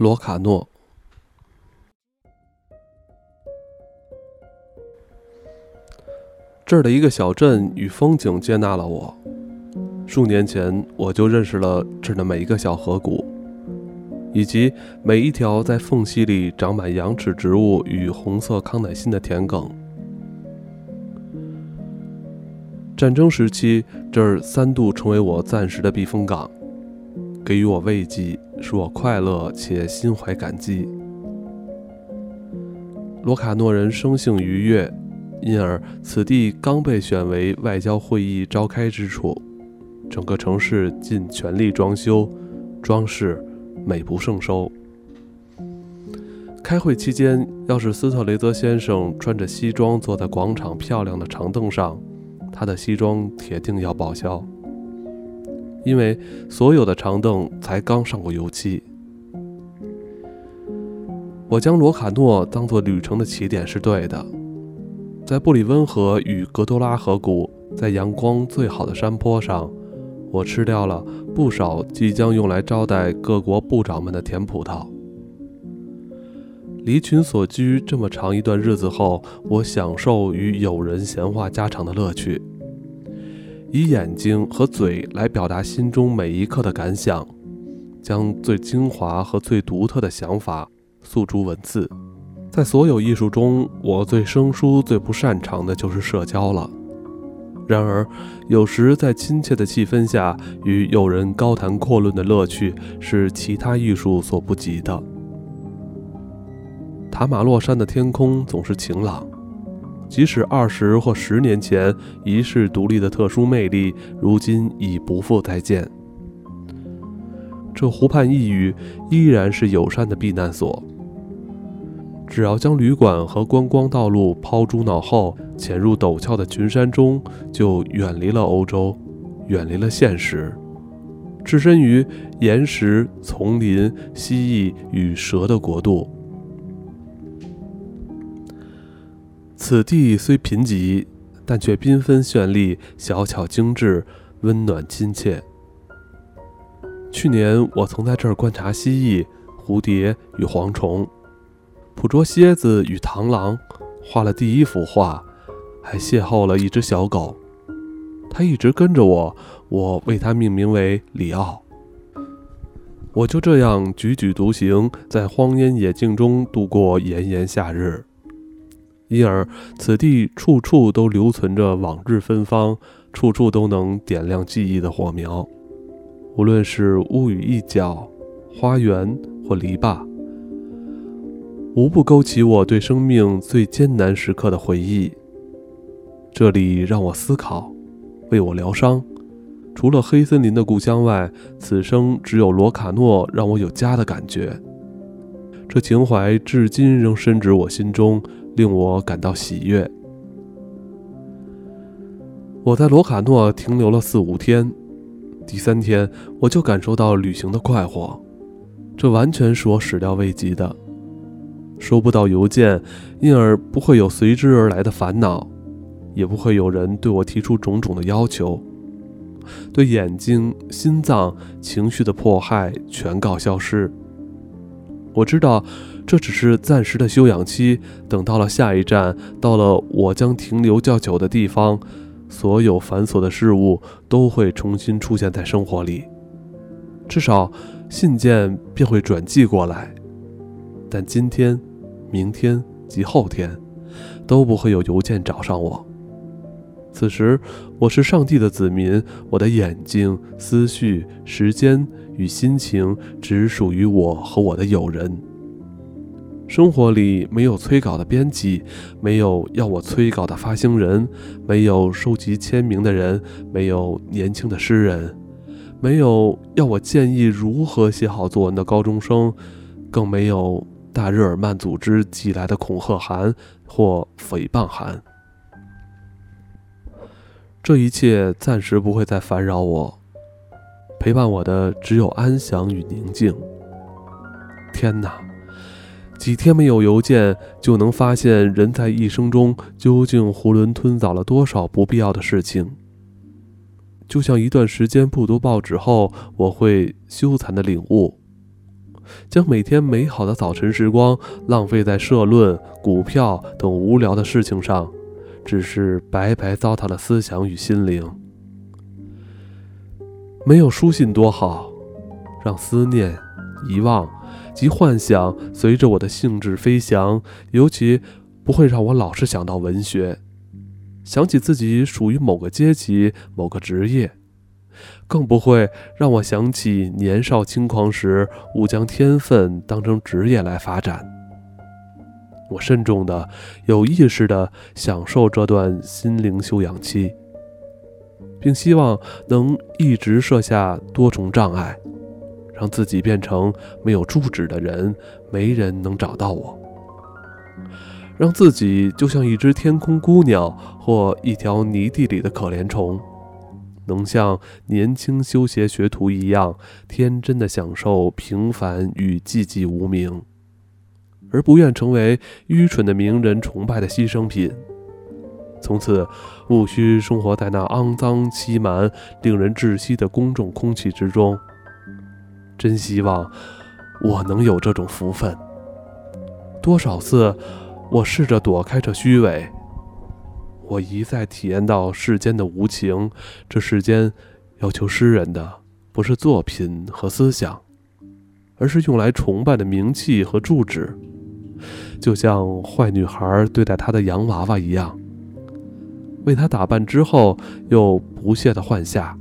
罗卡诺。这儿的一个小镇与风景接纳了我。数年前，我就认识了这儿的每一个小河谷，以及每一条在缝隙里长满羊齿植物与红色康乃馨的田埂。战争时期，这儿三度成为我暂时的避风港，给予我慰藉，使我快乐且心怀感激。罗卡诺人生性愉悦，因而此地刚被选为外交会议召开之处，整个城市尽全力装修、装饰，美不胜收。开会期间，要是斯特雷泽先生穿着西装坐在广场漂亮的长凳上，他的西装铁定要报销，因为所有的长凳才刚上过油漆。我将罗卡诺当作旅程的起点是对的，在布里温河与格多拉河谷，在阳光最好的山坡上，我吃掉了不少即将用来招待各国部长们的甜葡萄。离群所居这么长一段日子后，我享受与友人闲话家常的乐趣，以眼睛和嘴来表达心中每一刻的感想，将最精华和最独特的想法诉诸文字。在所有艺术中，我最生疏、最不擅长的就是社交了。然而，有时在亲切的气氛下与友人高谈阔论的乐趣，是其他艺术所不及的。塔马洛山的天空总是晴朗，即使二十或十年前遗世独立的特殊魅力，如今已不复再见。这湖畔一隅依然是友善的避难所。只要将旅馆和观光道路抛诸脑后，潜入陡峭的群山中，就远离了欧洲，远离了现实，置身于岩石、丛林、蜥蜴与蛇的国度。此地虽贫瘠，但却缤纷绚丽、小巧精致、温暖亲切。去年我曾在这儿观察蜥蜴、蝴蝶与蝗虫，捕捉蝎子与螳螂，画了第一幅画，还邂逅了一只小狗。它一直跟着我，我为它命名为里奥。我就这样踽踽独行，在荒烟野径中度过炎炎夏日。因而，此地处处都留存着往日芬芳，处处都能点亮记忆的火苗。无论是屋宇一角、花园或篱笆，无不勾起我对生命最艰难时刻的回忆。这里让我思考，为我疗伤。除了黑森林的故乡外，此生只有罗卡诺让我有家的感觉。这情怀至今仍深植我心中。令我感到喜悦。我在罗卡诺停留了四五天，第三天我就感受到旅行的快活，这完全是我始料未及的。收不到邮件，因而不会有随之而来的烦恼，也不会有人对我提出种种的要求，对眼睛、心脏、情绪的迫害全告消失。我知道。这只是暂时的休养期，等到了下一站，到了我将停留较久的地方，所有繁琐的事物都会重新出现在生活里，至少信件便会转寄过来。但今天、明天及后天都不会有邮件找上我。此时，我是上帝的子民，我的眼睛、思绪、时间与心情只属于我和我的友人。生活里没有催稿的编辑，没有要我催稿的发行人，没有收集签名的人，没有年轻的诗人，没有要我建议如何写好作文的高中生，更没有大日耳曼组织寄来的恐吓函或诽谤函。这一切暂时不会再烦扰我，陪伴我的只有安详与宁静。天哪！几天没有邮件，就能发现人在一生中究竟囫囵吞枣了多少不必要的事情。就像一段时间不读报纸后，我会羞惭的领悟：将每天美好的早晨时光浪费在社论、股票等无聊的事情上，只是白白糟蹋了思想与心灵。没有书信多好，让思念、遗忘及幻想随着我的兴致飞翔，尤其不会让我老是想到文学，想起自己属于某个阶级、某个职业。更不会让我想起年少轻狂时误将天分当成职业来发展。我慎重的、有意识的享受这段心灵休养期，并希望能一直设下多重障碍，让自己变成没有住址的人，没人能找到我，让自己就像一只天空孤鸟或一条泥地里的可怜虫。能像年轻修鞋学徒一样天真的享受平凡与寂寂无名，而不愿成为愚蠢的名人崇拜的牺牲品。从此，务须生活在那肮脏、欺瞒、令人窒息的公众空气之中。真希望我能有这种福分。多少次，我试着躲开这虚伪。我一再体验到世间的无情。这世间要求诗人的，不是作品和思想，而是用来崇拜的名气和住址。就像坏女孩对待她的洋娃娃一样，为她打扮之后又不屑地换下，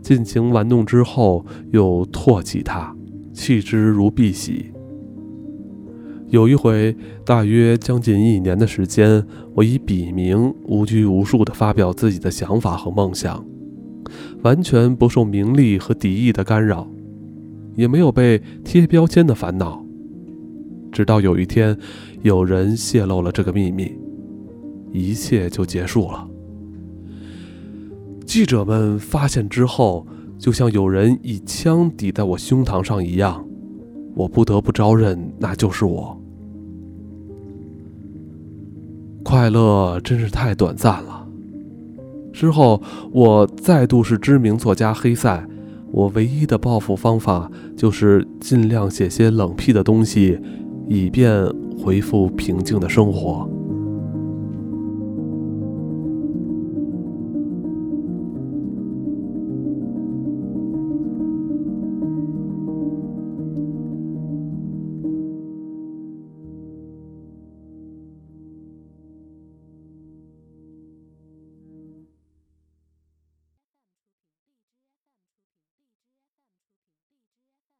尽情玩弄之后又唾弃她，弃之如敝屣。有一回，大约将近一年的时间，我以笔名无拘无束地发表自己的想法和梦想，完全不受名利和敌意的干扰，也没有被贴标签的烦恼。直到有一天，有人泄露了这个秘密，一切就结束了。记者们发现之后，就像有人一枪抵在我胸膛上一样。我不得不招认，那就是我。快乐真是太短暂了。之后，我再度是知名作家黑塞。我唯一的报复方法就是尽量写些冷僻的东西，以便回复平静的生活。